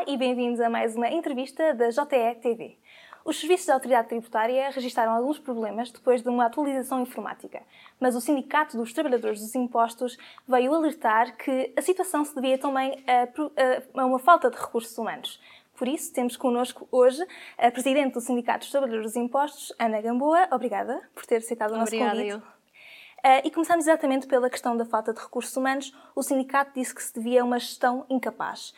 Olá e bem-vindos a mais uma entrevista da JTE TV. Os serviços da Autoridade Tributária registaram alguns problemas depois de uma atualização informática, mas o Sindicato dos Trabalhadores dos Impostos veio alertar que a situação se devia também a, a uma falta de recursos humanos. Por isso, temos connosco hoje a Presidente do Sindicato dos Trabalhadores dos Impostos, Ana Gamboa. Obrigada por ter aceitado o nosso Obrigada, convite. Eu. Uh, e começamos exatamente pela questão da falta de recursos humanos. O sindicato disse que se devia a uma gestão incapaz.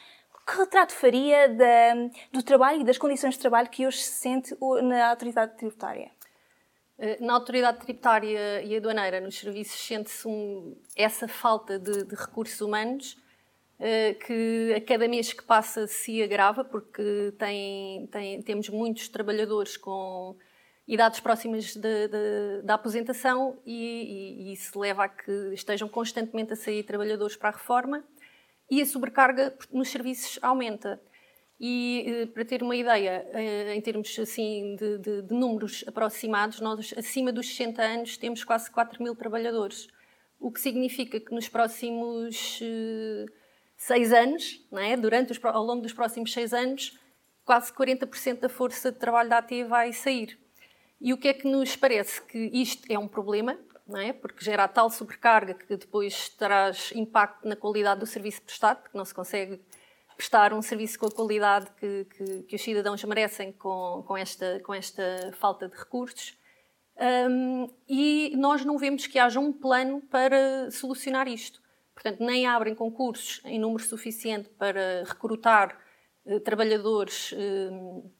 Que retrato faria da, do trabalho e das condições de trabalho que hoje se sente na autoridade tributária? Eh, na autoridade tributária e aduaneira, nos serviços, sente-se um, essa falta de, de recursos humanos uh, que a cada mês que passa se agrava, porque tem, tem, temos muitos trabalhadores com idades próximas da aposentação e, e, e, isso leva a que estejam constantemente a sair trabalhadores para a reforma e a sobrecarga nos serviços aumenta. E eh, para ter uma ideia, eh, em termos assim de, de, de, números aproximados, nós acima dos 60 anos temos quase 4 mil trabalhadores, o que significa que nos próximos uh, seis anos, é? durante os, ao longo dos próximos seis anos, quase 40% da força de trabalho da AT vai sair. E o que é que nos parece? Que isto é um problema, não é? porque gera tal sobrecarga que depois traz impacto na qualidade do serviço prestado, porque não se consegue prestar um serviço com a qualidade que, que, que os cidadãos merecem com, com, esta, com esta falta de recursos. Um, e nós não vemos que haja um plano para solucionar isto. Portanto, nem abrem concursos em número suficiente para recrutar uh, trabalhadores. Uh,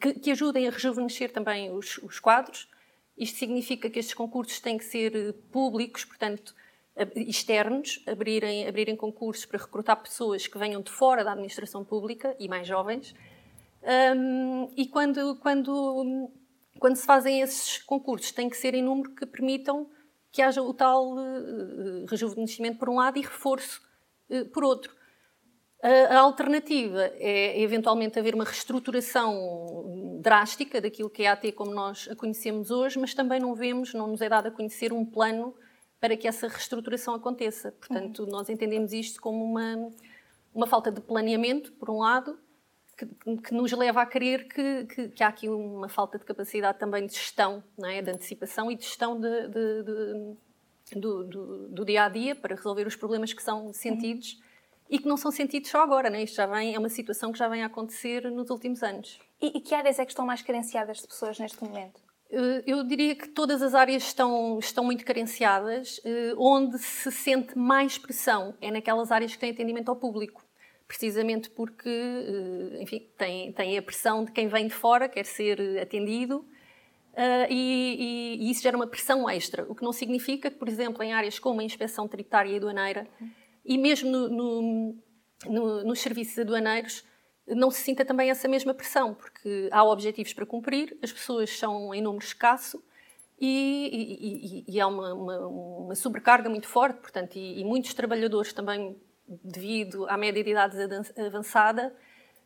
que, que, ajudem a rejuvenescer também os, os, quadros. Isto significa que estes concursos têm que ser eh, públicos, portanto, externos, abrirem, abrirem concursos para recrutar pessoas que venham de fora da administração pública e mais jovens. Um, e quando, quando, quando se fazem esses concursos, tem que ser em número que permitam que haja o tal uh, rejuvenescimento por um lado e reforço uh, por outro. A, alternativa é eventualmente haver uma reestruturação drástica daquilo que é a AT como nós a conhecemos hoje, mas também não vemos, não nos é dado a conhecer um plano para que essa reestruturação aconteça. Portanto, uhum. nós entendemos isto como uma, uma falta de planeamento, por um lado, que, que nos leva a crer que, que, que, há aqui uma falta de capacidade também de gestão, não é? de antecipação e de gestão de, de, de, do, do, do, dia a dia para resolver os problemas que são sentidos. E que não são sentidos só agora, né? Isto já vem, é uma situação que já vem a acontecer nos últimos anos. E, e que áreas é que estão mais carenciadas de pessoas neste momento? Eh, eu diria que todas as áreas estão, estão muito carenciadas. Eh, onde se sente mais pressão é naquelas áreas que têm atendimento ao público. Precisamente porque, eh, enfim, tem, tem a pressão de quem vem de fora, quer ser atendido, e, e, e isso gera uma pressão extra. O que não significa que, por exemplo, em áreas como a inspeção tributária e aduaneira, e mesmo no, no, no, nos serviços aduaneiros não se sinta também essa mesma pressão, porque há objetivos para cumprir, as pessoas são em número escasso e, e, e há uma, uma, uma, sobrecarga muito forte, portanto, e, e, muitos trabalhadores também, devido à média de idade avançada,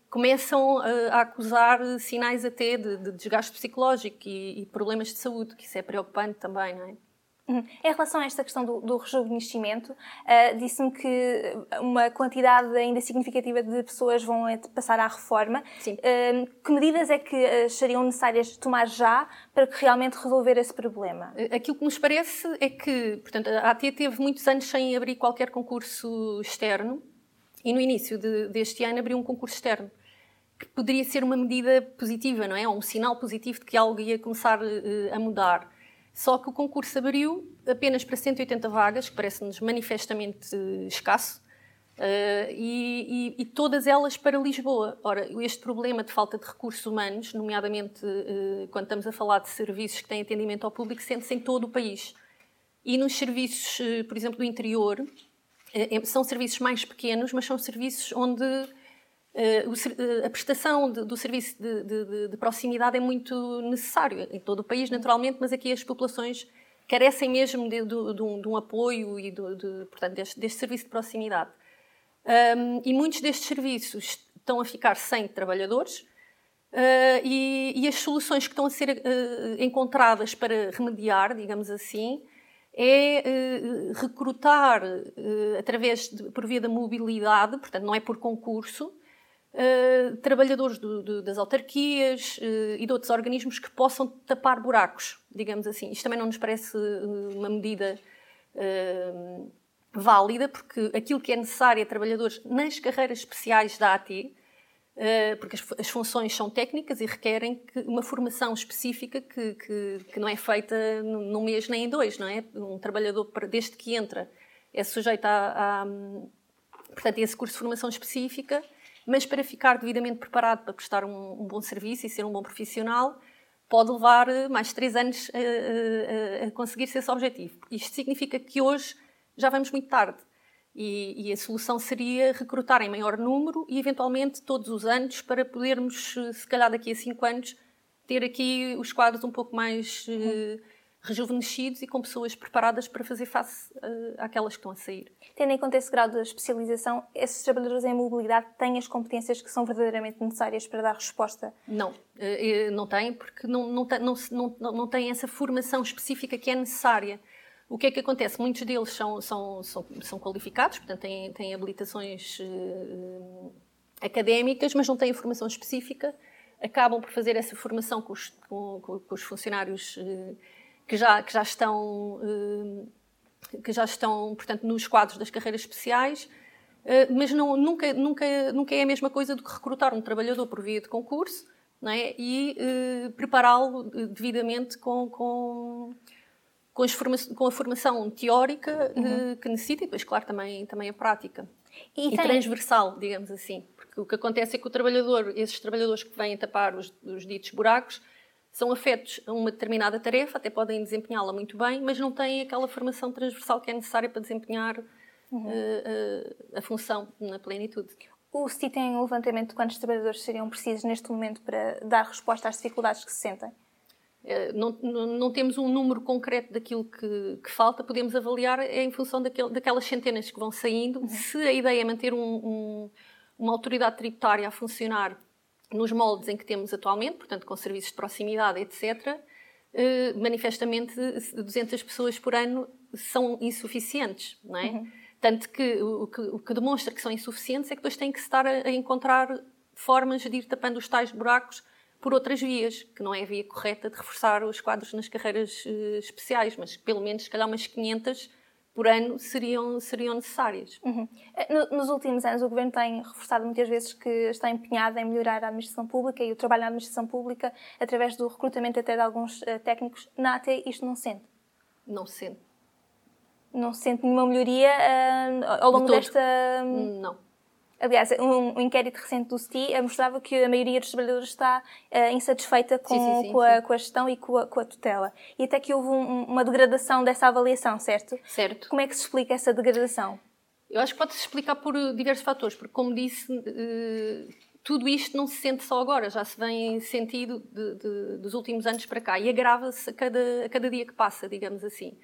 começam a, a acusar sinais até de, de desgaste psicológico e, problemas de saúde, que isso é preocupante também, não é? Uhum. Em relação a esta questão do, do rejuvenescimento, uh, disse-me que uma quantidade ainda significativa de pessoas vão passar à reforma. Sim. Uh, que medidas é que seriam necessárias tomar já para que realmente resolver esse problema? Aquilo que nos parece é que, portanto, a AT teve muitos anos sem abrir qualquer concurso externo e no início de, deste ano abriu um concurso externo que poderia ser uma medida positiva, não é? Ou um sinal positivo de que algo ia começar uh, a mudar. Só que o concurso abriu apenas para 180 vagas, que parece-nos manifestamente escasso, uh, e, e, e, todas elas para Lisboa. Ora, este problema de falta de recursos humanos, nomeadamente uh, quando estamos a falar de serviços que têm atendimento ao público, sente-se em todo o país. E nos serviços, por exemplo, do interior, são serviços mais pequenos, mas são serviços onde a prestação de, do serviço de, de, de, proximidade é muito necessário em todo o país, naturalmente, mas aqui as populações carecem mesmo de, um, um, apoio e portanto, deste, deste, serviço de proximidade. Um, e muitos destes serviços estão a ficar sem trabalhadores uh, e, e, as soluções que estão a ser uh, encontradas para remediar, digamos assim, é recrutar através de, por via da mobilidade, portanto, não é por concurso, uh, trabalhadores do, do, das autarquias uh, e de outros organismos que possam tapar buracos, digamos assim. Isto também não nos parece uma medida válida, porque aquilo que é necessário a trabalhadores nas carreiras especiais da AT, porque as, as, funções são técnicas e requerem que, uma formação específica que, que, que, não é feita num mês nem em dois, não é? Um trabalhador, desde que entra, é sujeito a, a portanto, esse curso de formação específica, mas para ficar devidamente preparado para prestar um, um bom serviço e ser um bom profissional, pode levar eh, mais três anos a, a, a conseguir-se esse objetivo. Isto significa que hoje já vamos muito tarde. E, e, a solução seria recrutar em maior número e, eventualmente, todos os anos, para podermos, eh, se calhar daqui a cinco anos, ter aqui os quadros um pouco mais uh, rejuvenescidos e com pessoas preparadas para fazer face uh, àquelas que estão a sair. Tendo em conta esse grau de especialização, esses trabalhadores em mobilidade têm as competências que são verdadeiramente necessárias para dar resposta? Não, uh, não têm, porque não, não, não, não, não têm essa formação específica que é necessária. O que é que acontece? Muitos deles são, são, são, são qualificados, portanto, têm, têm habilitações uh, académicas, mas não têm formação específica. Acabam por fazer essa formação com os, com, com os funcionários que já, que já estão, eh, que já estão, portanto, nos quadros das carreiras especiais, eh, mas não, nunca, nunca, nunca é a mesma coisa do que recrutar um trabalhador por via de concurso é? e uh, prepará-lo devidamente com, com, com, com, a formação teórica uhum. uh, que necessita e depois, claro, também, também a prática. E, e transversal, digamos assim. Porque o que acontece é que o trabalhador, esses trabalhadores que vêm tapar os, os ditos buracos, são afetos a uma determinada tarefa, até podem desempenhá-la muito bem, mas não têm aquela formação transversal que é necessária para desempenhar uhum. uh, a função na plenitude. O STI tem um levantamento de quantos trabalhadores seriam precisos neste momento para dar resposta às dificuldades que se sentem? Não, não, não, temos um número concreto daquilo que, que, falta, podemos avaliar em função daquele, daquelas centenas que vão saindo. Uhum. Se a ideia é manter um, um, uma autoridade tributária a funcionar nos moldes em que temos atualmente, portanto, com serviços de proximidade, etc., eh, manifestamente 200 pessoas por ano são insuficientes, não é? Uhum. Tanto que o, que o, que demonstra que são insuficientes é que depois têm que estar a, a, encontrar formas de ir tapando os tais buracos por outras vias, que não é a via correta de reforçar os quadros nas carreiras uh, especiais, mas pelo menos, se calhar, umas 500 por ano seriam, seriam necessárias. Uhum. Eh, nos últimos anos, o Governo tem reforçado muitas vezes que está empenhado em melhorar a administração pública e o trabalho na administração pública através do recrutamento até de alguns uh, técnicos. Na AT, isto não se sente? Não se sente. Não se sente nenhuma melhoria uh, ao longo de desta. Não. Aliás, um, um, inquérito recente do STI mostrava que a maioria dos trabalhadores está uh, insatisfeita com, sim, sim, sim, com, a, com, a, gestão e com a, com a, tutela. E até que houve um, uma degradação dessa avaliação, certo? Certo. Como é que se explica essa degradação? Eu acho que pode-se explicar por eh, diversos fatores, porque, como disse, tudo isto não se sente só agora, já se vem sentido de, de, dos últimos anos para cá e agrava-se a cada, a cada dia que passa, digamos assim.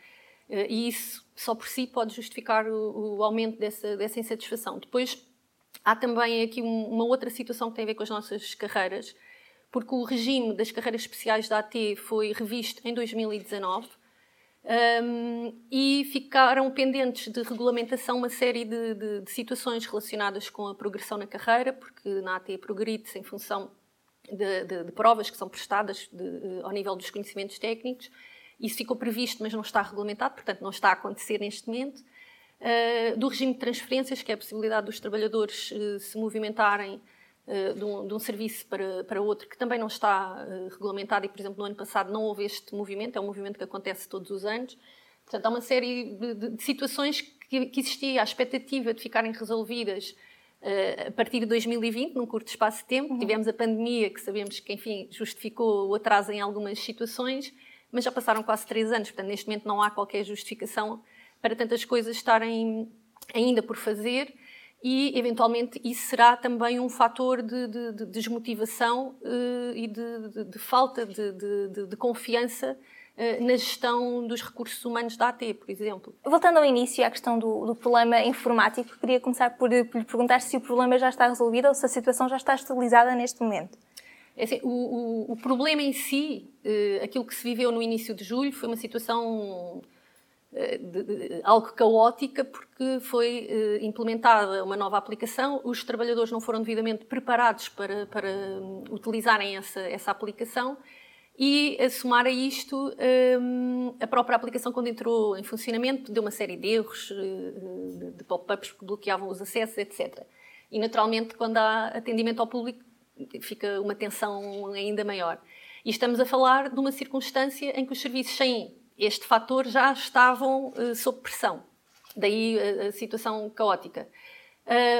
E isso só por si pode justificar o, o aumento dessa, dessa insatisfação. Depois, Há também aqui uma outra situação que tem a ver com as nossas carreiras, porque o regime das carreiras especiais da AT foi revisto em 2019 um, e ficaram pendentes de regulamentação uma série de, de, de, situações relacionadas com a progressão na carreira, porque na AT progride-se em função de, de, provas que são prestadas ao nível dos conhecimentos técnicos. Isso ficou previsto, mas não está regulamentado, portanto, não está a acontecer neste momento. Uh, do regime de transferências, que é a possibilidade dos trabalhadores uh, se movimentarem uh, de, um, de, um, serviço para, para outro, que também não está regulamentado e, por exemplo, no ano passado não houve este movimento, é um movimento que acontece todos os anos. Portanto, há uma série de, de, de situações que, que, existia a expectativa de ficarem resolvidas a partir de 2020, num curto espaço de tempo. Uhum. Tivemos a pandemia, que sabemos que, enfim, justificou o atraso em algumas situações, mas já passaram quase três anos, portanto, neste momento não há qualquer justificação para tantas coisas estarem ainda por fazer e, eventualmente, isso será também um fator de, de, de desmotivação uh, e de, de falta de, confiança uh, na gestão dos recursos humanos da AT, por exemplo. Voltando ao início, à questão do, do problema informático, queria começar por, por lhe perguntar se o problema já está resolvido ou se a situação já está estabilizada neste momento. É assim, o, o, o, problema em si, uh, aquilo que se viveu no início de julho, foi uma situação de, de, algo caótica porque foi uh, implementada uma nova aplicação, os trabalhadores não foram devidamente preparados para, para um, utilizarem essa, essa aplicação e, a somar a isto, um, a própria aplicação, quando entrou em funcionamento, deu uma série de erros, uh, de pop-ups que bloqueavam os acessos, etc. E, naturalmente, quando há atendimento ao público, fica uma tensão ainda maior. E estamos a falar de uma circunstância em que os serviços sem este fator já estavam uh, sob pressão. Daí a, a situação caótica.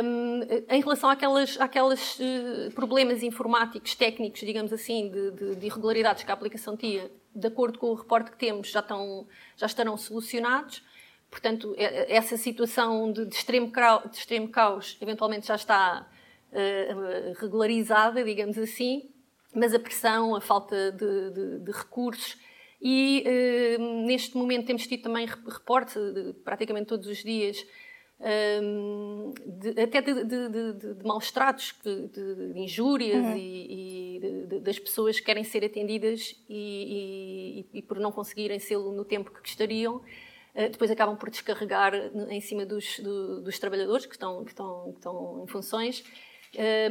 Um, em relação àquelas, àquelas uh, problemas informáticos, técnicos, digamos assim, de, de, de, irregularidades que a aplicação tinha, de acordo com o reporte que temos, já, estão, já estarão solucionados. Portanto, essa situação de, de extremo, de extremo caos eventualmente já está uh, regularizada, digamos assim, mas a pressão, a falta de recursos e uh, neste momento temos tido também reportes praticamente todos os dias um, de, até de, de, de, maus tratos, de, injúrias uhum. e, e das pessoas que querem ser atendidas e, e, e por não conseguirem ser no tempo que gostariam, uh, depois acabam por descarregar em cima dos, do, dos trabalhadores que estão, que, estão, que estão em funções.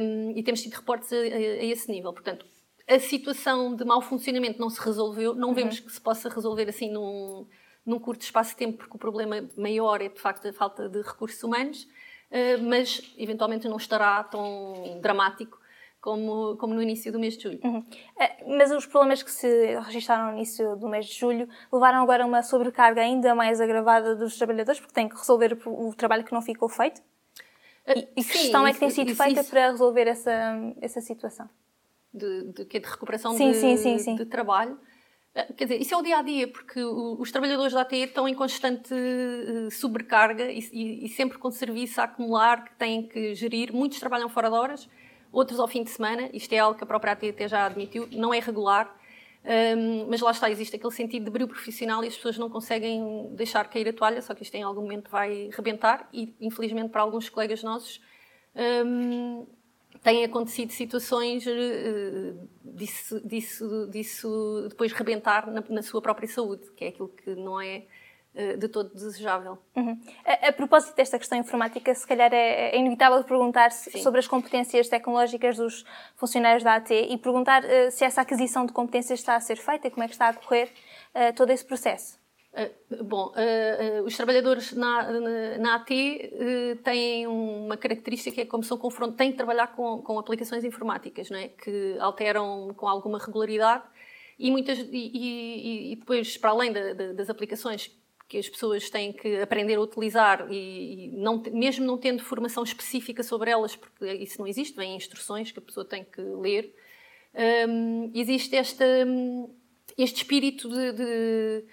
Um, e temos tido reportes a, a, a esse nível. Portanto, a situação de mau funcionamento não se resolveu, não uhum. vemos que se possa resolver assim num, num curto espaço de tempo, porque o problema maior é de facto a falta de recursos humanos, uh, mas eventualmente não estará tão dramático como, como no início do mês de julho. Uhum. Uh, mas os problemas que se registaram no início do mês de julho levaram agora a uma sobrecarga ainda mais agravada dos trabalhadores, porque têm que resolver o trabalho que não ficou feito? Uh, e, e que gestão é que tem sido isso, feita isso. para resolver essa, essa situação? De, de, de recuperação sim, de, sim, sim, de, trabalho. Ah, quer dizer, isso é o dia a dia, porque os trabalhadores da ATE estão em constante eh, sobrecarga e, e, e, sempre com serviço a acumular que têm que gerir. Muitos trabalham fora de horas, outros ao fim de semana. Isto é algo que a própria ATE já admitiu, não é regular. Um, mas lá está, existe aquele sentido de brilho profissional e as pessoas não conseguem deixar cair a toalha, só que isto em algum momento vai rebentar e, infelizmente, para alguns colegas nossos, um, têm acontecido situações uh, disso, disso, disso depois rebentar na, na, sua própria saúde, que é aquilo que não é uh, de todo desejável. Uhum. A, a, propósito desta questão informática, se calhar é, é inevitável perguntar-se sobre as competências tecnológicas dos funcionários da AT e perguntar uh, se essa aquisição de competências está a ser feita e como é que está a correr todo esse processo. Uh, bom, uh, uh, os trabalhadores na, na, na AT têm uma característica que é como são confrontados, têm que trabalhar com, com aplicações informáticas, não é? que alteram com alguma regularidade e, muitas, e, e, e depois, para além da, da, das aplicações que as pessoas têm que aprender a utilizar e, e não, mesmo não tendo formação específica sobre elas, porque isso não existe, vêm instruções que a pessoa tem que ler, um, existe esta, este espírito de, de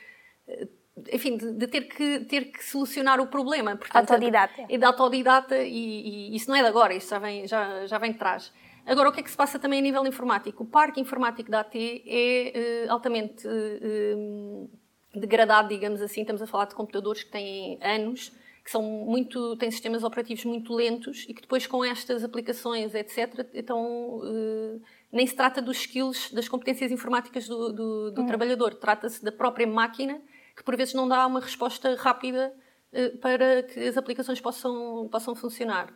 enfim, de, de, ter, que, ter que solucionar o problema. Portanto, autodidata. É de autodidata e, e, isso não é de agora, isso já vem, já, já vem de trás. Agora, o que é que se passa também a nível informático? O parque informático da AT é uh, altamente uh, degradado, digamos assim. Estamos a falar de computadores que têm anos, que são muito, têm sistemas operativos muito lentos e que depois com estas aplicações, etc., então uh, nem se trata dos skills, das competências informáticas do, do, do uhum. trabalhador. Trata-se da própria máquina que por vezes não dá uma resposta rápida eh, para que as aplicações possam, possam funcionar.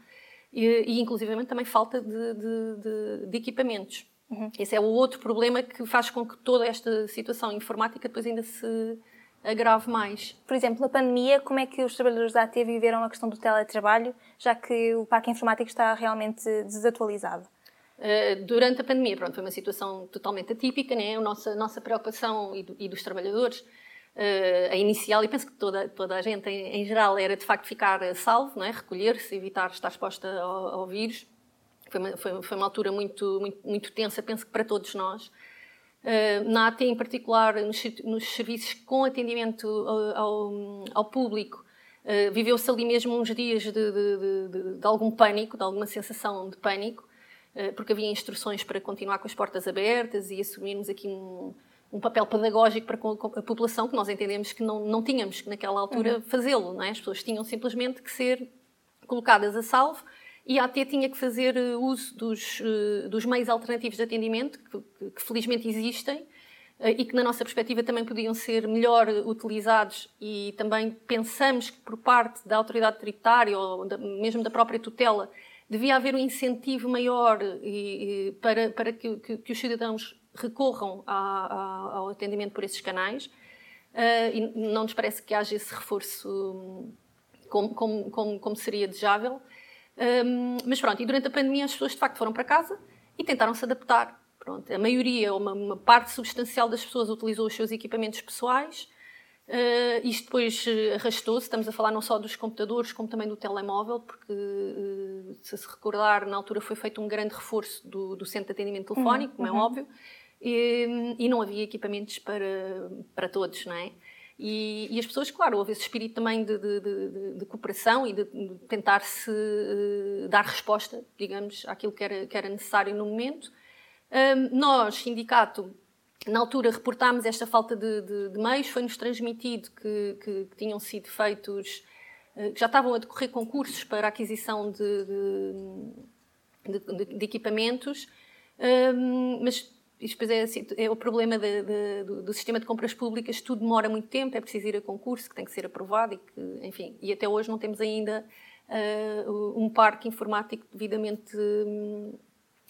E, e inclusivamente também falta de, de, de, de equipamentos. Uhum. Esse é o outro problema que faz com que toda esta situação informática depois ainda se agrave mais. Por exemplo, na pandemia, como é que os trabalhadores da AT viveram a questão do teletrabalho, já que o parque informático está realmente desatualizado? Uh, durante a pandemia, pronto, foi uma situação totalmente atípica, né? a nossa, nossa preocupação e, do, e dos trabalhadores a inicial, e penso que toda, toda a gente em, em geral, era de facto ficar salvo, não é? recolher-se, evitar estar exposta ao, ao vírus. Foi uma, foi, foi uma, altura muito, muito, muito tensa, penso que para todos nós. Uh, na AT, em particular, nos, nos serviços com atendimento ao, ao público, uh, viveu-se ali mesmo uns dias de, de, de, de, algum pânico, de alguma sensação de pânico, uh, porque havia instruções para continuar com as portas abertas e assumirmos aqui um, um papel pedagógico para a população que nós entendemos que não, não tínhamos naquela altura uhum. fazê-lo. Não é? As pessoas tinham simplesmente que ser colocadas a salvo e a AT tinha que fazer uh, uso dos, uh, dos meios alternativos de atendimento, que, que, que felizmente existem, e que, na nossa perspectiva, também podiam ser melhor utilizados e também pensamos que, por parte da autoridade tributária ou da, mesmo da própria tutela, devia haver um incentivo maior e, e, para, para que, que, que, os cidadãos recorram a, a, ao atendimento por esses canais. Uh, e não nos parece que haja esse reforço como, como, como, como seria desejável. Um, mas pronto, e durante a pandemia as pessoas de facto foram para casa e tentaram se adaptar Pronto, a maioria, uma, uma parte substancial das pessoas utilizou os seus equipamentos pessoais. Uh, isto depois eh, arrastou-se, estamos a falar não só dos computadores, como também do telemóvel, porque, uh, se se recordar, na altura foi feito um grande reforço do, do centro de atendimento telefónico, uhum, como é uhum. óbvio, e, e, não havia equipamentos para, para todos, não é? E, e, as pessoas, claro, houve esse espírito também de, de, de, de cooperação e de, tentar-se uh, dar resposta, digamos, àquilo que era, que era necessário no momento. Nós, sindicato, na altura reportámos esta falta de, meios, foi-nos transmitido que, que, que, tinham sido feitos, uh, que já estavam a decorrer concursos para aquisição de, equipamentos, mas isto depois é, assim, é o problema do, do, sistema de compras públicas, tudo demora muito tempo, é preciso ir a concurso, que tem que ser aprovado e que, enfim, e até hoje não temos ainda uh, um parque informático devidamente um,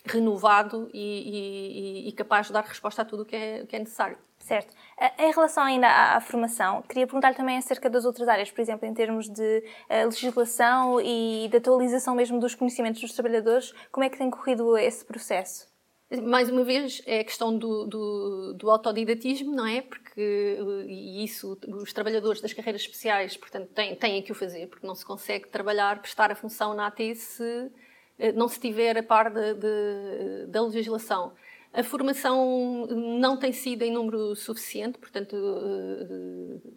renovado e, e, e, capaz de dar resposta a tudo o que é, que é necessário. Certo. Em relação ainda à, formação, queria perguntar também acerca das outras áreas, por exemplo, em termos de uh, legislação e de atualização mesmo dos conhecimentos dos trabalhadores, como é que tem corrido esse processo? Mais uma vez, é a questão do, do, do autodidatismo, não é? Porque e isso os trabalhadores das carreiras especiais, portanto, têm, têm que o fazer, porque não se consegue trabalhar, prestar a função na AT se eh, não se tiver a par de, de, da legislação. A formação não tem sido em número suficiente, portanto, eh,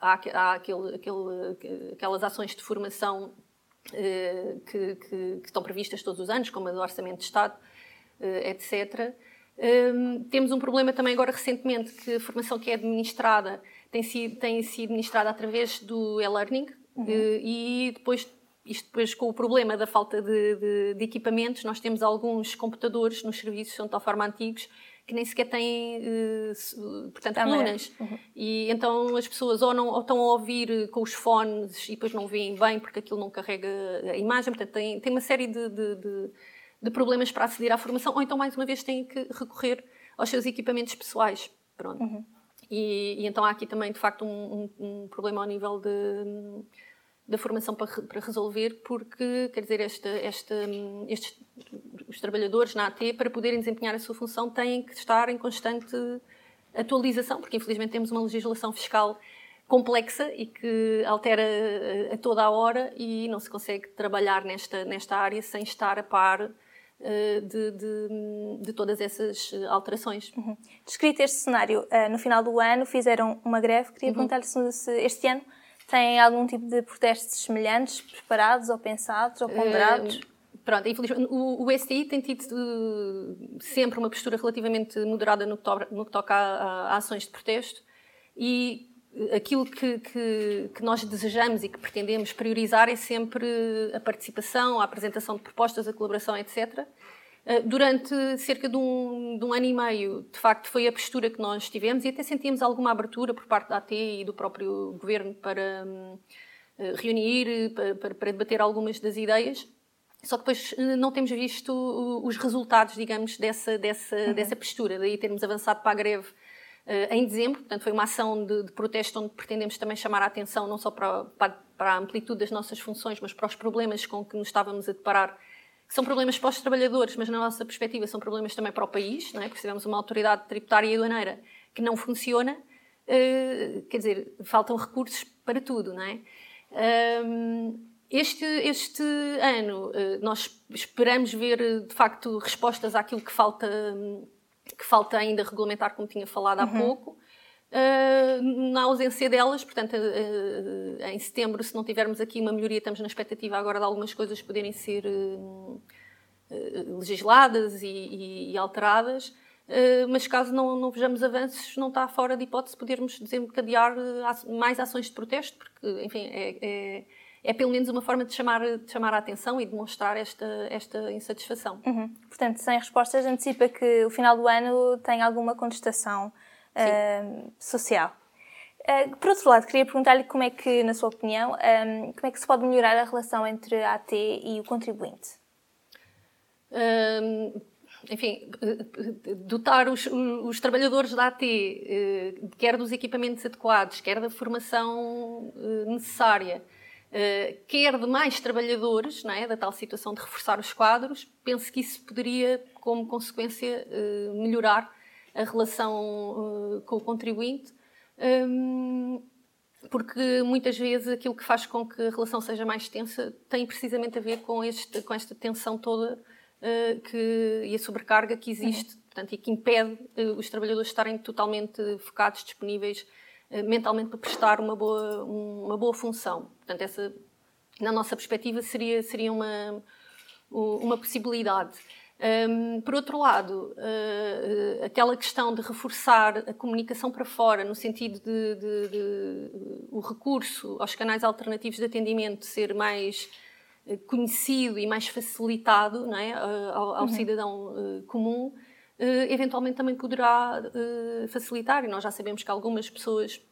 há, há aquele, aquele, aquelas ações de formação eh, que, que, que, estão previstas todos os anos, como a do Orçamento de Estado, etc. Temos um problema também agora recentemente que a formação que é administrada tem sido, tem sido administrada através do e-learning uhum. e depois isto depois com o problema da falta de, de, de, equipamentos, nós temos alguns computadores nos serviços, são de tal forma antigos, que nem sequer têm, uh, portanto, Também. colunas. Uhum. E então as pessoas ou, não, ou estão a ouvir eh, com os fones e depois não veem bem porque aquilo não carrega a imagem, portanto tem, tem uma série de, de, de problemas para aceder à formação, ou então mais uma vez têm que recorrer aos seus equipamentos pessoais. Pronto. Uhum. E, e, então há aqui também, de facto, um, um, um problema ao nível de da formação para, para resolver, porque, quer dizer, esta, esta, estes, os trabalhadores na AT, para poderem desempenhar a sua função, têm que estar em constante atualização, porque infelizmente temos uma legislação fiscal complexa e que altera a, a toda a hora e não se consegue trabalhar nesta, nesta área sem estar a par eh, de, de, de, todas essas alterações. Uhum. Descrito este cenário, eh, no final do ano fizeram uma greve. Queria uhum. perguntar-lhe se este ano Têm algum tipo de protestos semelhantes, preparados ou pensados ou ponderados? Uh, pronto, infelizmente, o, o STI tem tido uh, sempre uma postura relativamente moderada no que, to no que toca a, a, ações de protesto e aquilo que, que, que, nós desejamos e que pretendemos priorizar é sempre a participação, a apresentação de propostas, a colaboração, etc. Eh, durante cerca de um, de um, ano e meio, de facto, foi a postura que nós tivemos e até sentíamos alguma abertura por parte da AT e do próprio governo para um, eh, reunir, para, para, debater algumas das ideias. Só que depois eh, não temos visto os resultados, digamos, dessa, dessa, uhum. dessa postura, daí termos avançado para a greve em dezembro. Portanto, foi uma ação de, de, protesto onde pretendemos também chamar a atenção não só para, para, para a amplitude das nossas funções, mas para os problemas com que nos estávamos a deparar que são problemas para os trabalhadores, mas na nossa perspectiva são problemas também para o país, não é? porque tivemos uma autoridade tributária e aduaneira que não funciona, uh, quer dizer, faltam recursos para tudo, não é? Um, este, este ano uh, nós esperamos ver de facto respostas àquilo que falta, que falta ainda regulamentar, como tinha falado há uhum. pouco. Uh, na ausência delas, portanto, uh, em setembro, se não tivermos aqui uma melhoria, estamos na expectativa agora de algumas coisas poderem ser uh, legisladas e, e, e alteradas. mas caso não, não, vejamos avanços, não está fora de hipótese podermos desencadear mais ações de protesto, porque, enfim, é, é, é, pelo menos uma forma de chamar, de chamar a atenção e demonstrar esta, esta insatisfação. Uhum. Portanto, sem respostas, antecipa que o final do ano tem alguma contestação uh, social. Uh, por outro lado, queria perguntar-lhe como é que, na sua opinião, um, como é que se pode melhorar a relação entre a AT e o contribuinte? Um, enfim, dotar os, os, trabalhadores da AT, quer dos equipamentos adequados, quer da formação necessária, quer de mais trabalhadores, não é, da tal situação de reforçar os quadros, penso que isso poderia, como consequência, melhorar a relação com o contribuinte um, porque muitas vezes aquilo que faz com que a relação seja mais tensa tem precisamente a ver com, este, com esta tensão toda que, e a sobrecarga que existe portanto, e que impede os trabalhadores estarem totalmente focados, disponíveis mentalmente para prestar uma boa, uma boa função. Portanto, essa, na nossa perspectiva, seria, seria uma, uma possibilidade. Um, por outro lado, uh, aquela questão de reforçar a comunicação para fora, no sentido de, de, de o recurso aos canais alternativos de atendimento ser mais uh, conhecido e mais facilitado não é? Uh, ao, ao uhum. cidadão comum, eventualmente também poderá facilitar. E nós já sabemos que algumas pessoas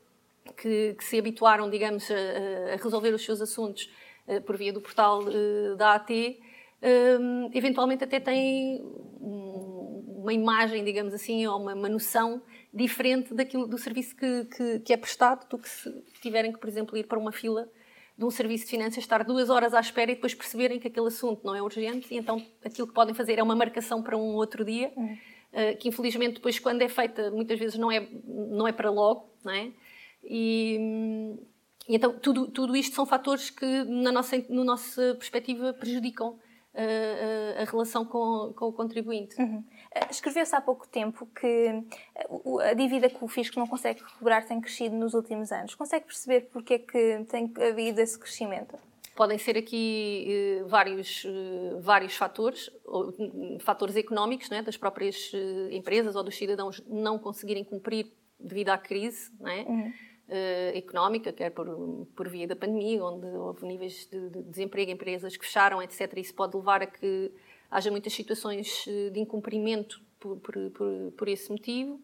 que, que se habituaram, digamos, a, a, resolver os seus assuntos por via do portal da AT um, eventualmente até têm uma imagem, digamos assim, ou uma, uma noção diferente daquilo do serviço que, que, que, é prestado do que se tiverem que, por exemplo, ir para uma fila de um serviço de finanças, estar duas horas à espera e depois perceberem que aquele assunto não é urgente e então aquilo que podem fazer é uma marcação para um outro dia, uhum. uh, que infelizmente depois quando é feita muitas vezes não é, não é para logo, não é? E, e então tudo, tudo isto são fatores que na nossa, na nossa perspectiva prejudicam a, a, relação com, com, o contribuinte. Uhum. Eh, escreveu-se há pouco tempo que eh, a dívida que o fisco não consegue cobrar tem crescido nos últimos anos. Consegue perceber porque é que tem havido esse crescimento? Podem ser aqui eh, vários, eh, vários fatores, ou, hum, fatores económicos né, das próprias eh, empresas ou dos cidadãos não conseguirem cumprir devido à crise. Né? Uhum uh, económica, quer por, por via da pandemia, onde houve níveis de, de, desemprego, empresas que fecharam, etc. Isso pode levar a que haja muitas situações eh, de incumprimento por, por, por, por esse motivo.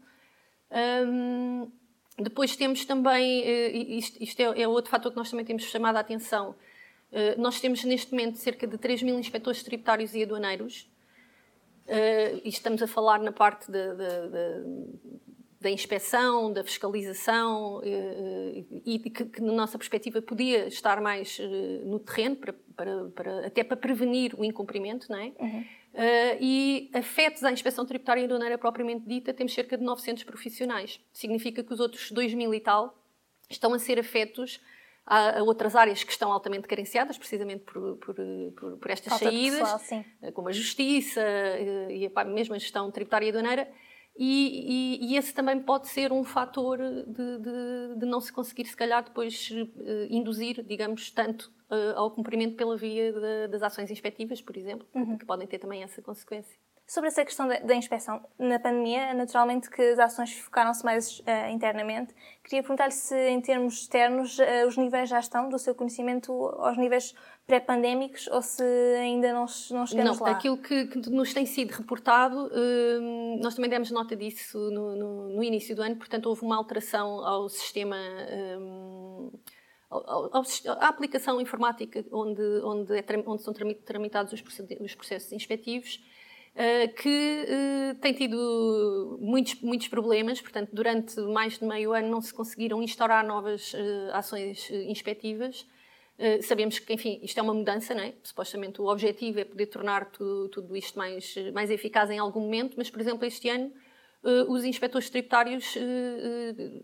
Um, depois temos também, uh, isto, isto é, é, outro fator que nós também temos chamado a atenção, uh, nós temos neste momento cerca de 3 mil inspectores tributários e aduaneiros, Uh, e estamos a falar na parte de, de, de, da inspeção, da fiscalização eh, e que, que, na nossa perspectiva, podia estar mais eh, no terreno, para, para, para, até para prevenir o incumprimento, não é? Uhum. Uh, e afetos à inspeção tributária e aduaneira propriamente dita, temos cerca de 900 profissionais. Significa que os outros 2 mil e tal estão a ser afetos a, a, outras áreas que estão altamente carenciadas, precisamente por, por, por, por estas Falta saídas, pessoal, como a justiça e a, mesmo a gestão tributária e aduaneira, e, e, e, esse também pode ser um fator de, de, de, não se conseguir, se calhar, depois uh, induzir, digamos, tanto uh, ao cumprimento pela via de, das ações inspectivas, por exemplo, uhum. que podem ter também essa consequência. Sobre essa questão da, da, inspeção, na pandemia, naturalmente que as ações focaram-se mais uh, internamente. Queria perguntar-lhe se, em termos externos, uh, os níveis já estão do seu conhecimento aos níveis pré-pandémicos ou se ainda não, não chegamos não, lá? Aquilo que, que, nos tem sido reportado, uh, nós também demos nota disso no, no, no, início do ano, portanto, houve uma alteração ao sistema. Um, à aplicação informática onde, onde, é, onde são tramitados os processos inspetivos eh, que uh, tem tido muitos, muitos problemas, portanto, durante mais de meio ano não se conseguiram instaurar novas uh, ações inspectivas. sabemos que, enfim, isto é uma mudança, não é? Supostamente o objetivo é poder tornar tudo, tudo isto mais, mais eficaz em algum momento, mas, por exemplo, este ano os inspectores tributários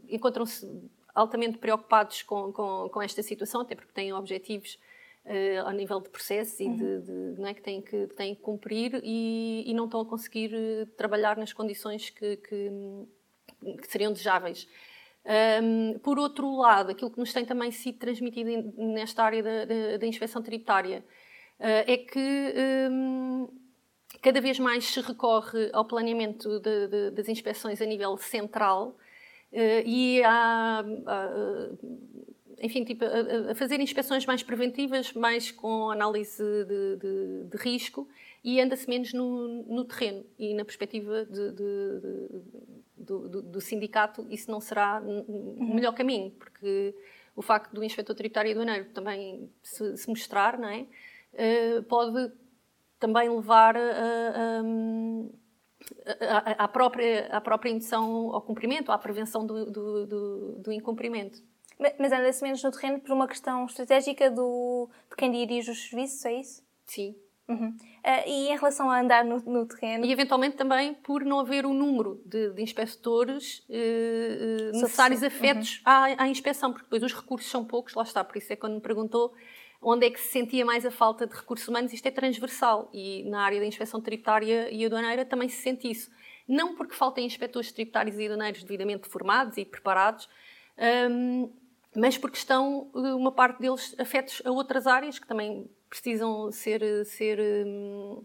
encontram-se altamente preocupados com, com, com esta situação, até porque têm objetivos uh, ao nível de processo e uhum. de, de, não é, que, têm que, têm que cumprir e, e, não estão a conseguir uh, trabalhar nas condições que, que, que seriam desejáveis. Um, por outro lado, aquilo que nos tem também sido transmitido nesta área da, da, da inspeção tributária uh, é que um, cada vez mais se recorre ao planeamento de, de, das inspeções a nível central uh, e há, há enfim, tipo, a, a, fazer inspeções mais preventivas, mais com análise de, de, de risco e anda-se menos no, no, terreno e na perspectiva de, do, do, do sindicato, isso não será o melhor caminho, porque o facto do inspetor tributário e aduaneiro também se, se mostrar, não é? Uh, pode também levar à própria, à própria indução ao cumprimento, à prevenção do, do, do, do incumprimento. Mas anda-se menos no terreno por uma questão estratégica do, de quem dirige os serviços, é isso? Sim. Uhum. Uh, e em relação a andar no, no, terreno? E eventualmente também por não haver o número de, de inspectores uh, necessários afetos uhum. à, à, inspeção, porque depois os recursos são poucos, lá está, por isso é quando me perguntou onde é que se sentia mais a falta de recursos humanos, isto é transversal e na área da inspeção tributária e aduaneira também se sente isso. Não porque faltem inspectores tributários e aduaneiros devidamente formados e preparados, um, mas porque estão uma parte deles afetos a outras áreas que também precisam ser, ser hum,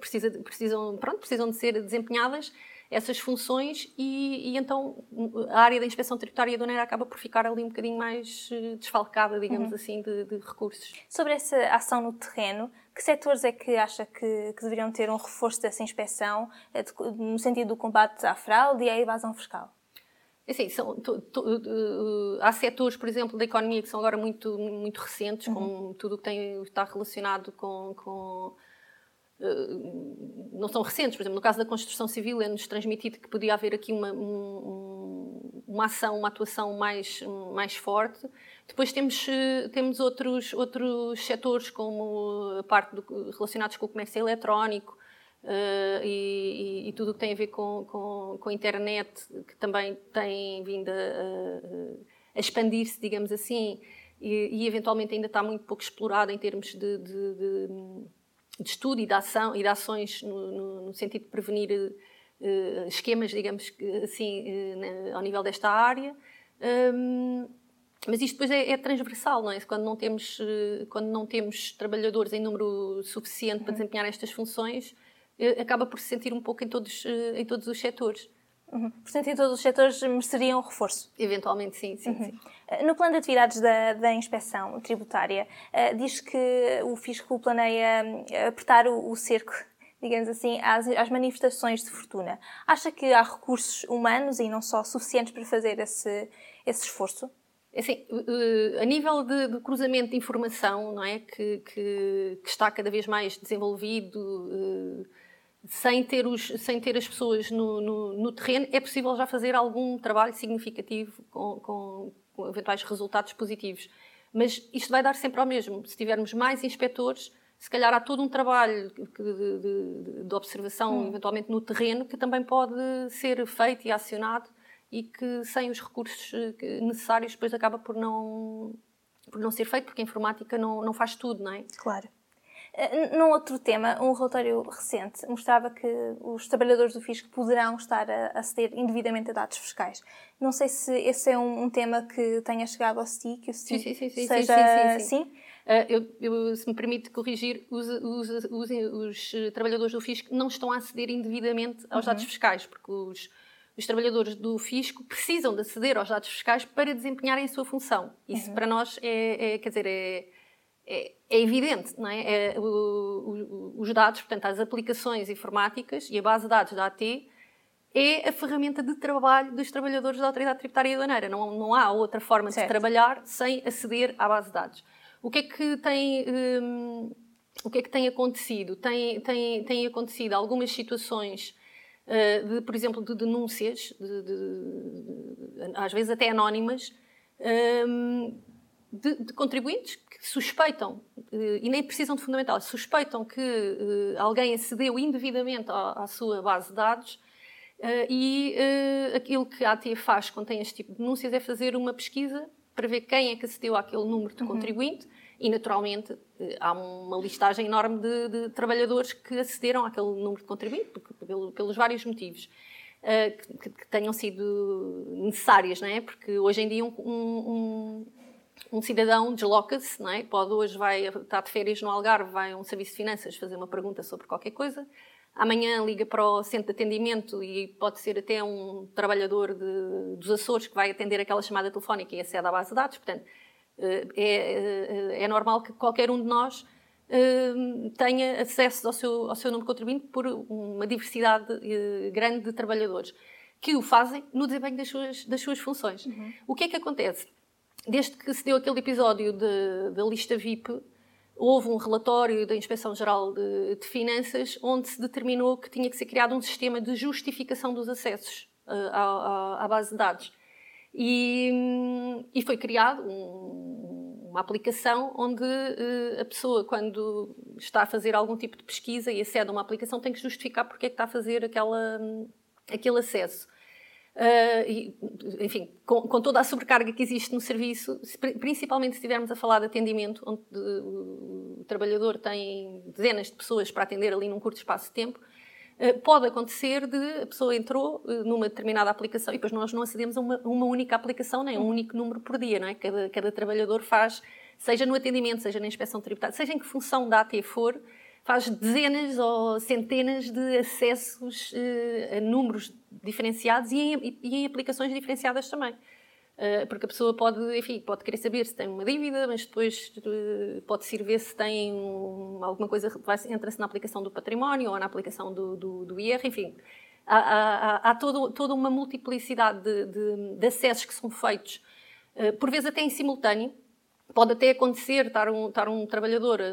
precisa, precisam, pronto, precisam de ser desempenhadas essas funções e, e, então a área da inspeção tributária e aduaneira acaba por ficar ali um bocadinho mais eh, desfalcada, digamos uhum. assim, de, de, recursos. Sobre essa ação no terreno, que setores é que acha que, que deveriam ter um reforço dessa inspeção eh, no sentido do combate à fraude e à evasão fiscal? É assim, são, to, to, uh, há setores, por exemplo, da economia que são agora muito, muito recentes, uhum. como tudo o que tem, está relacionado com. com uh, não são recentes, por exemplo, no caso da construção civil, é-nos transmitido que podia haver aqui uma, um, uma ação, uma atuação mais, mais forte. Depois temos, temos outros, outros setores, como a parte do, relacionados com o comércio eletrónico, Uh, e, e, tudo o que tem a ver com, com, com, a internet, que também tem vindo a, a expandir-se, digamos assim, e, e, eventualmente ainda está muito pouco explorado em termos de, de, de, de estudo e de, ação, e de ações no, no, no sentido de prevenir uh, esquemas, digamos assim, uh, ao nível desta área. Um, mas isto depois é, é, transversal, não é? Quando não temos, quando não temos trabalhadores em número suficiente para uhum. desempenhar estas funções, acaba por se sentir um pouco em todos, eh, em todos os setores. Uhum. Portanto, em todos os setores mereceriam reforço? Eventualmente, sim. sim, uhum. sim. Eh, no plano de atividades da, da inspeção tributária, uh, diz que o fisco planeia apertar o, o cerco digamos assim, às, às, manifestações de fortuna. Acha que há recursos humanos e não só suficientes para fazer esse, esse esforço? É assim, a nível de, de, cruzamento de informação, não é, que, que, que está cada vez mais desenvolvido, sem ter, os, sem ter as pessoas no, no, no, terreno, é possível já fazer algum trabalho significativo com, com, com, eventuais resultados positivos. Mas isto vai dar sempre ao mesmo. Se tivermos mais inspectores, se calhar há todo um trabalho de, de, de observação, hum. eventualmente no terreno, que também pode ser feito e acionado e que sem os recursos eh, necessários depois acaba por não, por não ser feito, porque a informática não, não faz tudo, não é? Claro. Eh, num outro tema, um relatório recente mostrava que os trabalhadores do fisco poderão estar a aceder indevidamente a dados fiscais. Não sei se esse é um, um tema que tenha chegado ao STI, que o STI sim, sim, sim, seja sim. sim, sim, sim. Uh, eu, eu, se me permite corrigir, os, os, os, os, trabalhadores do fisco não estão a aceder indevidamente aos uhum. dados fiscais, porque os, os trabalhadores do fisco precisam de aceder aos dados fiscais para desempenharem a sua função. Isso uhum. para nós é, é, quer dizer, é é, é evidente, não é? é o, o, os dados, portanto, as aplicações informáticas e a base de dados da AT é a ferramenta de trabalho dos trabalhadores da Autoridade Tributária e Aduaneira. Não, não há outra forma certo. de trabalhar sem aceder à base de dados. O que é que tem, hum, o que é que tem acontecido? Tem, tem, tem acontecido algumas situações, uh, de, por exemplo, de denúncias, de, de, às vezes até anónimas, um, de, de, contribuintes que suspeitam, eh, e nem precisam de fundamental, suspeitam que uh, alguém acedeu indevidamente à, à, sua base de dados uh, e uh, aquilo que a AT faz quando tem este tipo de denúncias é fazer uma pesquisa para ver quem é que acedeu àquele número de uhum. contribuinte e, naturalmente, há uma listagem enorme de, de, trabalhadores que acederam àquele número de contribuinte pelo, pelos vários motivos. Que, que, tenham sido necessárias, não é? Porque hoje em dia um, um, um cidadão desloca-se, não é? Pode hoje vai estar de férias no Algarve, vai a um serviço de finanças fazer uma pergunta sobre qualquer coisa. Amanhã liga para o centro de atendimento e pode ser até um trabalhador de, dos Açores que vai atender aquela chamada telefónica e acede à base de dados. Portanto, eh, é, é, é normal que qualquer um de nós eh, tenha acesso ao seu, ao seu número de contribuinte por uma diversidade eh, grande de trabalhadores que o fazem no desempenho das suas, das suas funções. Uhum. O que é que acontece? Desde que se deu aquele episódio da lista VIP, houve um relatório da Inspeção-Geral de, de, Finanças onde se determinou que tinha que ser criado um sistema de justificação dos acessos uh, à, à, base de dados. E, e foi criado um, uma aplicação onde uh, a pessoa, quando está a fazer algum tipo de pesquisa e acede a uma aplicação, tem que justificar porque é que está a fazer aquela, aquele acesso. Uh, e, enfim, com, com, toda a sobrecarga que existe no serviço, principalmente se estivermos a falar de atendimento, onde o, trabalhador tem dezenas de pessoas para atender ali num curto espaço de tempo, uh, pode acontecer de a pessoa entrou uh, numa determinada aplicação e depois nós não acedemos a uma, uma, única aplicação, nem a um único número por dia, não é? Cada, cada trabalhador faz, seja no atendimento, seja na inspeção tributária, seja em que função da AT for, faz dezenas ou centenas de acessos uh, a números diferenciados e em, e em, aplicações diferenciadas também. Uh, porque a pessoa pode, enfim, pode querer saber se tem uma dívida, mas depois uh, pode-se ir ver se tem um, alguma coisa, entra-se na aplicação do património ou na aplicação do, do, do IR, enfim. Há, há, há todo, toda uma multiplicidade de, de, de, acessos que são feitos, por vezes até em simultâneo, Pode até acontecer estar um, estar um trabalhador a,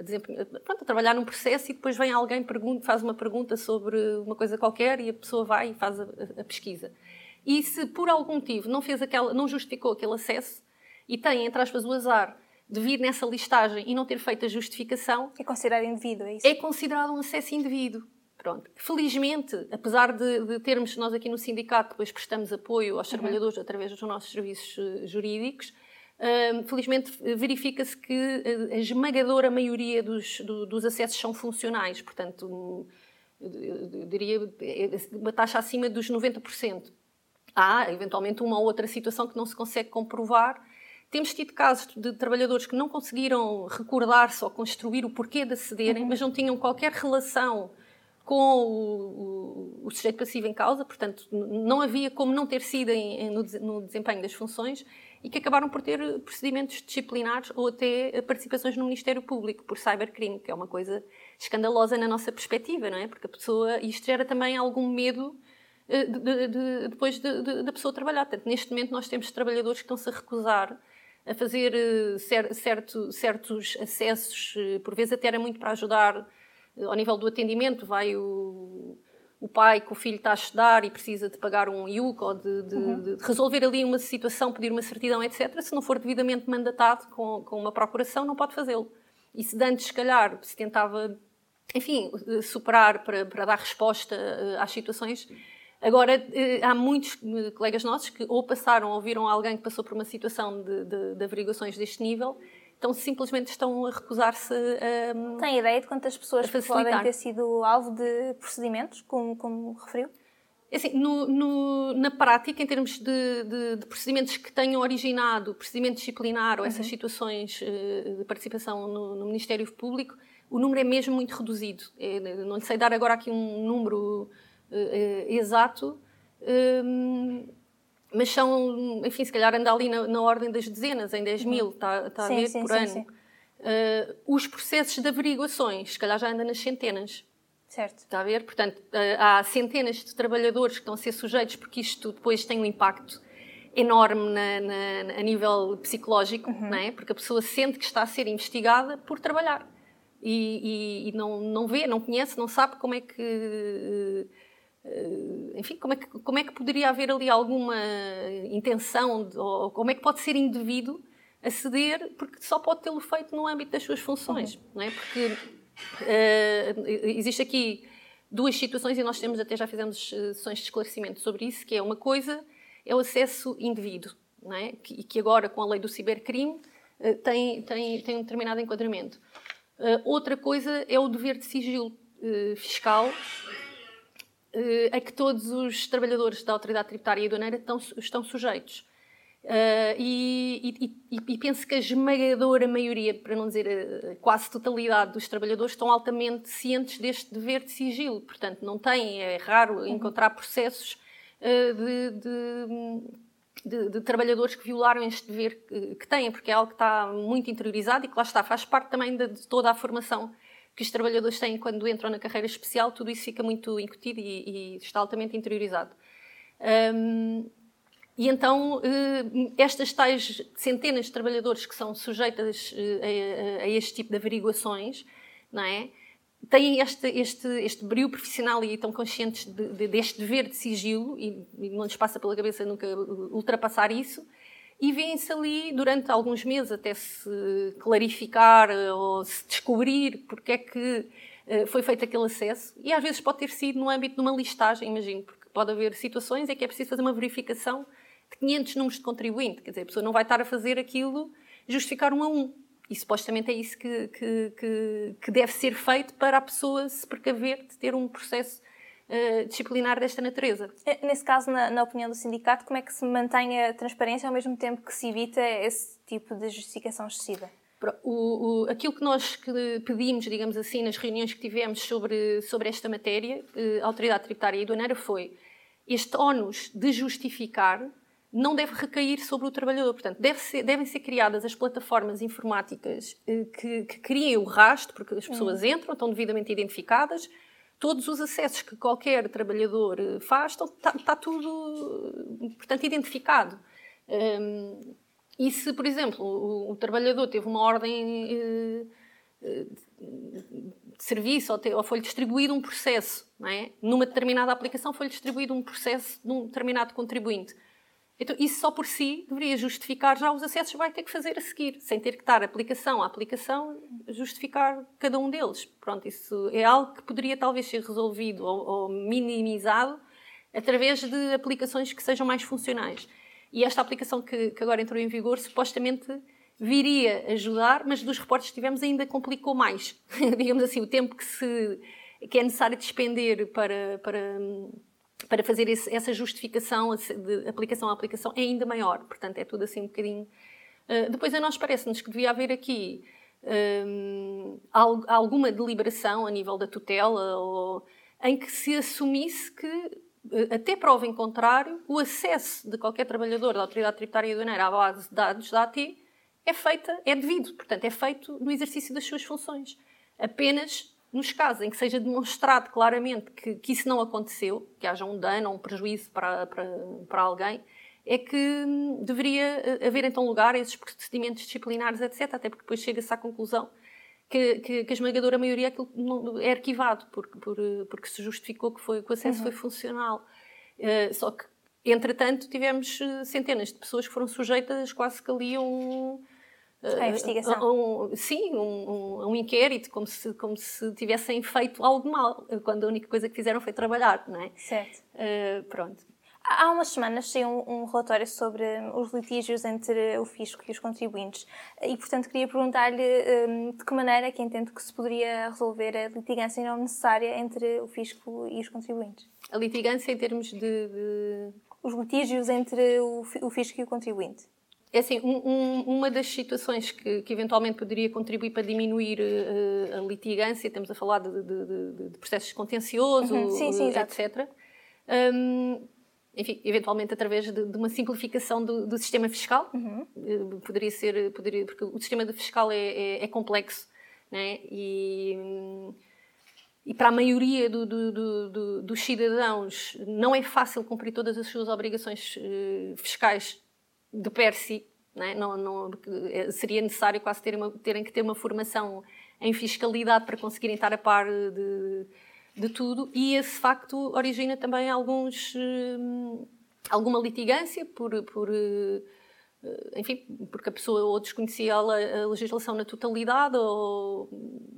a, pronto, a, trabalhar num processo e depois vem alguém pergunta, faz uma pergunta sobre uma coisa qualquer e a pessoa vai e faz a, a, pesquisa. E se por algum motivo não fez aquela, não justificou aquele acesso e tem, entre aspas, o azar de vir nessa listagem e não ter feito a justificação. É considerado indevido, é isso? É considerado um acesso indevido. Pronto. Felizmente, apesar de, de, termos, nós aqui no sindicato depois prestamos apoio aos uhum. trabalhadores através dos nossos serviços eh, jurídicos, felizmente verifica-se que a esmagadora maioria dos, dos acessos são funcionais, portanto, eu diria uma taxa acima dos 90%. Há, eventualmente, uma ou outra situação que não se consegue comprovar. Temos tido casos de trabalhadores que não conseguiram recordar-se ou construir o porquê de acederem, uhum. mas não tinham qualquer relação com o, o, o, sujeito passivo em causa, portanto, não havia como não ter sido em, em, no, no desempenho das funções e que acabaram por ter procedimentos disciplinares ou até participações no Ministério Público por cybercrime, que é uma coisa escandalosa na nossa perspectiva, não é? Porque a pessoa, isto gera também algum medo eh, de, de, de, depois da pessoa trabalhar. Portanto, neste momento nós temos trabalhadores que estão-se a recusar a fazer eh, certo, certos acessos, eh, por vezes até era muito para ajudar ao nível do atendimento, vai o o pai que o filho está a estudar e precisa de pagar um IUC ou de, de, uhum. de, resolver ali uma situação, pedir uma certidão, etc., se não for devidamente mandatado com, com uma procuração, não pode fazê-lo. E se antes, se calhar, se tentava, enfim, superar para, para dar resposta eh, às situações, Agora, eh, há muitos eh, colegas nossos que ou passaram ou viram alguém que passou por uma situação de, de, de averiguações deste nível então simplesmente estão a recusar-se a. Tem ideia de quantas pessoas podem ter sido alvo de procedimentos, como, como referiu? É assim, no, no, na prática, em termos de, de, de, procedimentos que tenham originado procedimento disciplinar ou essas uhum. situações uh, de participação no, no, Ministério Público, o número é mesmo muito reduzido. É, não lhe sei dar agora aqui um número uh, uh, exato. Ehm, mas são, enfim, se calhar anda ali na, na ordem das dezenas, em 10 mil, está, está sim, a ver sim, por sim, ano. Uh, os processos de averiguações, se calhar já anda nas centenas. Certo. Está a ver? Portanto, uh, há centenas de trabalhadores que estão a ser sujeitos, porque isto depois tem um impacto enorme na, na, a nível psicológico, uhum. não é? porque a pessoa sente que está a ser investigada por trabalhar. E, e, e não, não vê, não conhece, não sabe como é que. Uh, enfim, como é, que, como é que poderia haver ali alguma intenção, de, ou como é que pode ser indevido aceder, porque só pode tê-lo feito no âmbito das suas funções, uhum. não é? Porque uh, existe aqui duas situações e nós temos até já fizemos eh, sessões de esclarecimento sobre isso, que é uma coisa é o acesso indevido, não é? Que, que agora com a lei do cibercrime uh, tem, tem, tem um determinado enquadramento. Uh, outra coisa é o dever de sigilo fiscal a que todos os trabalhadores da autoridade tributária e aduaneira estão, estão sujeitos. Uh, e, e, e, penso que a esmagadora maioria, para não dizer a quase totalidade dos trabalhadores, estão altamente cientes deste dever de sigilo. Portanto, não têm, é raro uhum. encontrar processos uh, de, de, de, de, trabalhadores que violaram este dever que, que, têm, porque é algo que está muito interiorizado e que lá está, faz parte também de toda a formação que os trabalhadores têm quando entram na carreira especial, tudo isso fica muito incutido e, e está altamente interiorizado. Um, e então, estas tais centenas de trabalhadores que são sujeitas a, a, este tipo de averiguações, não é? têm este, este, este brilho profissional e estão conscientes de, de, deste dever de sigilo e, não lhes passa pela cabeça nunca ultrapassar isso e vêem-se ali durante alguns meses até se clarificar ou se descobrir porque é que uh, foi feito aquele acesso. E às vezes pode ter sido no âmbito de uma listagem, imagino, porque pode haver situações em que é preciso fazer uma verificação de 500 números de contribuinte, quer dizer, a pessoa não vai estar a fazer aquilo justificar um a um. E supostamente é isso que, que, que, que, deve ser feito para a pessoa se precaver de ter um processo uh, disciplinar desta natureza. É, nesse caso, na, na, opinião do sindicato, como é que se mantém a transparência ao mesmo tempo que se evita esse tipo de justificação excessiva? O, o, aquilo que nós pedimos, digamos assim, nas reuniões que tivemos sobre, sobre esta matéria, uh, a Autoridade Tributária e Aduaneira, foi este ónus de justificar não deve recair sobre o trabalhador. Portanto, deve ser, devem ser criadas as plataformas informáticas eh, que, que criem o rastro, porque as pessoas uhum. entram, estão devidamente identificadas, todos os acessos que qualquer trabalhador eh, faz, está, está tudo, portanto, identificado. Um, e se, por exemplo, o, o trabalhador teve uma ordem uh, de serviço ou, te, ou foi-lhe distribuído um processo, é? numa determinada aplicação foi-lhe distribuído um processo de um determinado contribuinte então, isso só por si deveria justificar já os acessos que vai ter que fazer a seguir, sem ter que estar aplicação a aplicação, justificar cada um deles. Pronto, isso é algo que poderia talvez ser resolvido ou, ou minimizado através de aplicações que sejam mais funcionais. E esta aplicação que, que, agora entrou em vigor supostamente viria ajudar, mas dos reportes que tivemos ainda complicou mais. Digamos assim, o tempo que, se, que é necessário despender para, para para fazer esse, essa justificação de aplicação a aplicação é ainda maior. Portanto, é tudo assim um bocadinho. Uh, depois, a nós parece-nos que devia haver aqui um, alguma deliberação a nível da tutela ou, em que se assumisse que, ah, até prova em contrário, o acesso de qualquer trabalhador da Autoridade Tributária e Aduaneira à base de dados da AT é feita, é devido, portanto, é feito no exercício das suas funções. Apenas nos casos em que seja demonstrado claramente que, que isso não aconteceu, que haja um dano ou um prejuízo para, para, para alguém, é que hum, deveria eh, haver então lugar a esses procedimentos disciplinares, etc. Até porque depois chega-se à conclusão que, que, que, a esmagadora maioria é arquivado, porque, por, eh, porque se justificou que, foi, que o acesso uhum. foi funcional. Uh, só que, entretanto, tivemos centenas de pessoas que foram sujeitas quase que ali a um a investigação. Um, sim, um, um, inquérito, como se, como se tivessem feito algo mal, quando a única coisa que fizeram foi trabalhar, não é? Certo. Uh, pronto. Há umas semanas saiu um, um, relatório sobre os litígios entre o fisco e os contribuintes e, portanto, queria perguntar-lhe um, de que maneira é que entende que se poderia resolver a litigância não necessária entre o fisco e os contribuintes. A litigância em termos de... de... Os litígios entre o, o fisco e o contribuinte. É assim, um, um, uma das situações que, que, eventualmente poderia contribuir para diminuir uh, a litigância, estamos a falar de, de, de, de processos contenciosos, uhum. sim, sim, etc. Um, enfim, eventualmente através de, uma simplificação do, do sistema fiscal, uhum. uh, poderia ser, poderia, porque o sistema fiscal é, é, é complexo, né? E, e para a maioria do, do, dos cidadãos não é fácil cumprir todas as suas obrigações uh, fiscais de per si. Não, não, não é, seria necessário quase terem, uma, terem, que ter uma formação em fiscalidade para conseguirem estar a par de, de tudo e esse facto origina também alguns hum, alguma litigância por, por eh, enfim, porque a pessoa ou desconhecia a legislação na totalidade ou,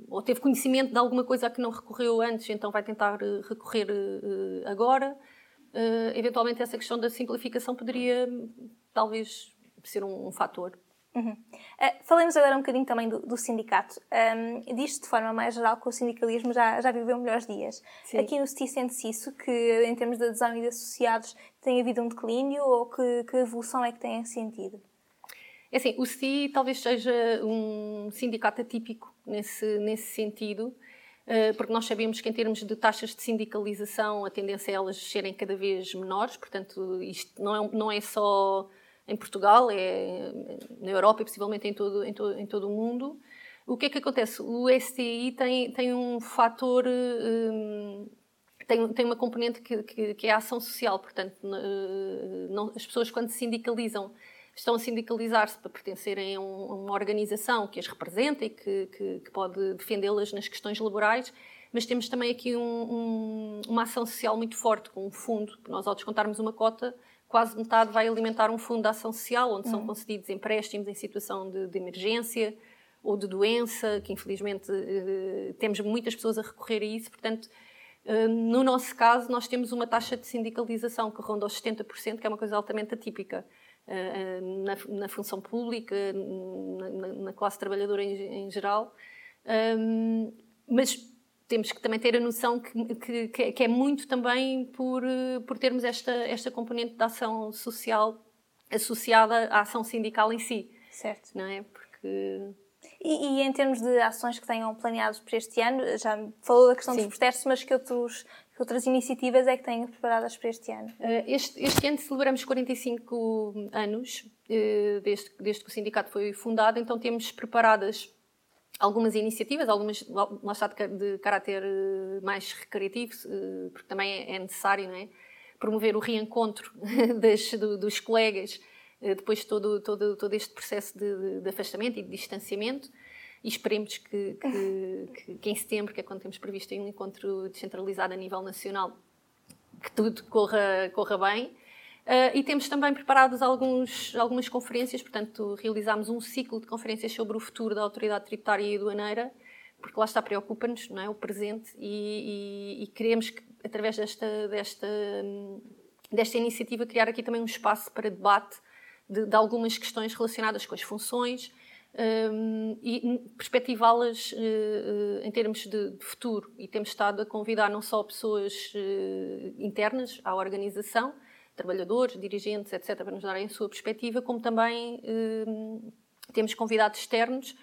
ou teve conhecimento de alguma coisa a que não recorreu antes, então vai tentar eh, recorrer eh, agora. Eventualmente essa questão da simplificação poderia talvez ser um, um fator. Uhum. Uh, falemos agora um bocadinho também do, do sindicato. Um, Diz-se de forma mais geral que o sindicalismo já, já viveu melhores dias. Sim. Aqui no STI sente-se isso, que em termos de adesão e de associados tem havido um declínio ou que, que evolução é que têm sentido? É assim, o STI talvez seja um sindicato atípico nesse, nesse sentido, eh, porque nós sabemos que em termos de taxas de sindicalização a tendência é elas serem cada vez menores, portanto isto não é, não é só em Portugal, é na Europa e possivelmente em todo, em todo, em todo o mundo. O que é que acontece? O STI tem, tem um fator um, tem, tem uma componente que, que, que é a ação social, portanto, não, as pessoas quando se sindicalizam estão a sindicalizar-se para pertencerem a, um, uma organização que as representa e que, que, que pode defendê-las nas questões laborais, mas temos também aqui um, um, uma ação social muito forte, com um fundo, nós ao descontarmos uma cota, quase metade vai alimentar um fundo de ação social, onde são uhum. concedidos empréstimos em situação de, de, emergência ou de doença, que infelizmente uh, temos muitas pessoas a recorrer a isso, portanto, uh, no nosso caso, nós temos uma taxa de sindicalização que ronda os 70%, que é uma coisa altamente atípica. Eh, na, na, função pública, na, na classe trabalhadora em, em geral. Um, mas temos que também ter a noção que, que, que, é muito também por, eh, por termos esta, esta componente da ação social associada à ação sindical em si. Certo. Não é? Porque... E, e, em termos de ações que tenham planeados para este ano, já falou da questão Sim. dos protestos, mas que outros que outras iniciativas é que têm preparadas para este ano? Eh, este, este ano celebramos 45 anos eh, desde, desde que o sindicato foi fundado, então temos preparadas algumas iniciativas, algumas lá está de, caráter eh, mais recreativo, porque também é, é necessário não é? promover o reencontro das, do, dos colegas depois de todo, todo, todo este processo de, de afastamento e de distanciamento e esperemos que, que, que, que, em setembro, que é quando temos previsto um encontro descentralizado a nível nacional, que tudo corra, corra bem. Uh, e temos também preparados alguns, algumas conferências, portanto, realizámos um ciclo de conferências sobre o futuro da autoridade tributária e aduaneira, porque lá está, preocupa-nos, não é? O presente, e, e, e, queremos que, através desta, desta, desta iniciativa, criar aqui também um espaço para debate de, de algumas questões relacionadas com as funções, um, e perspectivá-las uh, em termos de, de, futuro. E temos estado a convidar não só pessoas uh, internas à organização, trabalhadores, dirigentes, etc., para nos darem a sua perspectiva, como também uh, temos convidados externos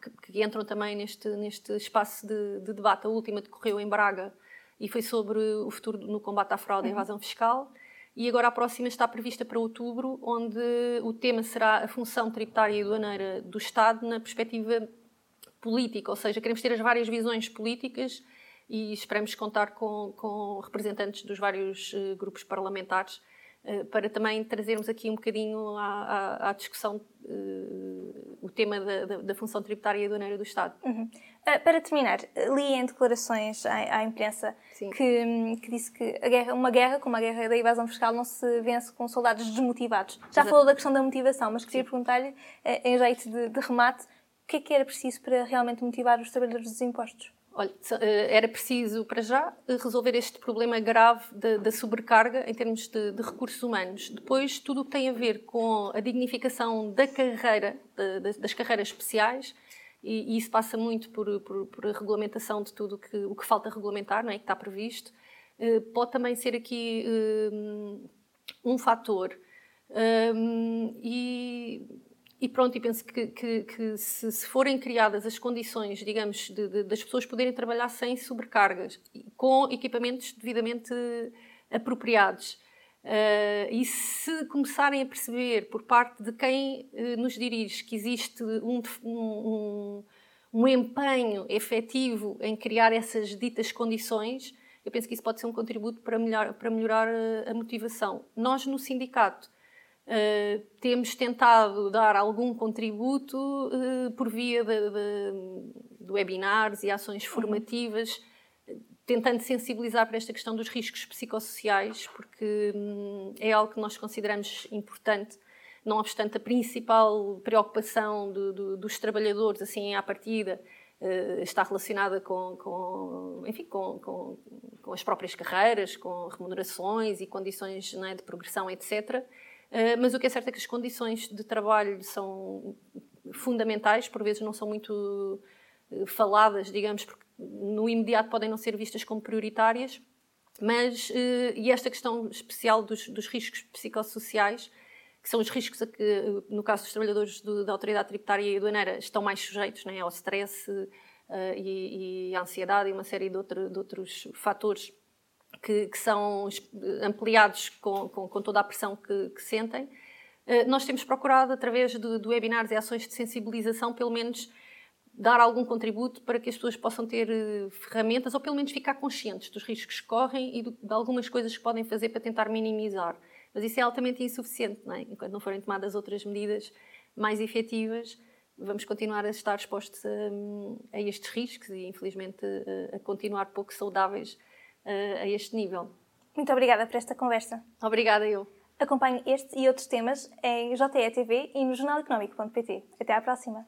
que, que, entram também neste, neste espaço de, de, debate. A última decorreu em Braga e foi sobre o futuro no combate à fraude e à uhum. evasão fiscal e agora a próxima está prevista para outubro, onde o tema será a função tributária e aduaneira do Estado na perspectiva política, ou seja, queremos ter as várias visões políticas e esperamos contar com, com representantes dos vários uh, grupos parlamentares uh, para também trazermos aqui um bocadinho à, à, à discussão uh, o tema da, da, da, função tributária e aduaneira do Estado. Uhum. para terminar, li em declarações à, à imprensa que, que, disse que guerra, uma guerra, como a guerra da evasão fiscal, não se vence com soldados desmotivados. Já Exato. falou da questão da motivação, mas queria perguntar-lhe, em jeito de, de remate, o que é que era preciso para realmente motivar os trabalhadores dos impostos? Olha, eh, era preciso, para já, resolver este problema grave da, sobrecarga em termos de, de, recursos humanos. Depois, tudo o que tem a ver com a dignificação da carreira, de, das carreiras especiais, e, e, isso passa muito por, por, por, a regulamentação de tudo que, o que falta regulamentar, não é? que está previsto. Eh, pode também ser aqui um, um fator. Um, e e pronto, e penso que, que, que se, se, forem criadas as condições, digamos, de, de, das pessoas poderem trabalhar sem sobrecargas, com equipamentos devidamente apropriados, uh, e se começarem a perceber por parte de quem uh, nos dirige que existe um, um, um empenho efetivo em criar essas ditas condições, eu penso que isso pode ser um contributo para melhorar, para melhorar a, a motivação. Nós, no sindicato, Uh, temos tentado dar algum contributo uh, por via de, de, de, webinars e ações uhum. formativas, uhum. tentando sensibilizar para esta questão dos riscos psicossociais, porque hum, é algo que nós consideramos importante, não obstante a principal preocupação do, do, dos trabalhadores, assim à partida, uh, está relacionada com, com enfim, com, com, com, as próprias carreiras, com remunerações e condições é, de progressão, etc., mas o que é certo é que as condições de trabalho são fundamentais, por vezes não são muito eh, faladas, digamos, porque no imediato podem não ser vistas como prioritárias, mas, eh, e esta questão especial dos, dos riscos psicossociais, que são os riscos a que, no caso dos trabalhadores do, da autoridade tributária e aduaneira, estão mais sujeitos né, ao stress uh, e, e, à ansiedade e uma série de, outro, de outros fatores que, que são ampliados com, com, com, toda a pressão que, que sentem. Uh, nós temos procurado, através de, de webinars e ações de sensibilização, pelo menos dar algum contributo para que as pessoas possam ter uh, ferramentas ou pelo menos ficar conscientes dos riscos que correm e do, de algumas coisas que podem fazer para tentar minimizar. Mas isso é altamente insuficiente, não é? enquanto não forem tomadas outras medidas mais efetivas, vamos continuar a estar expostos a, a estes riscos e, infelizmente, a, a continuar pouco saudáveis a, este nível. Muito obrigada por esta conversa. Obrigada, eu. Acompanhe este e outros temas em JTE TV e no jornaleconómico.pt. Até à próxima.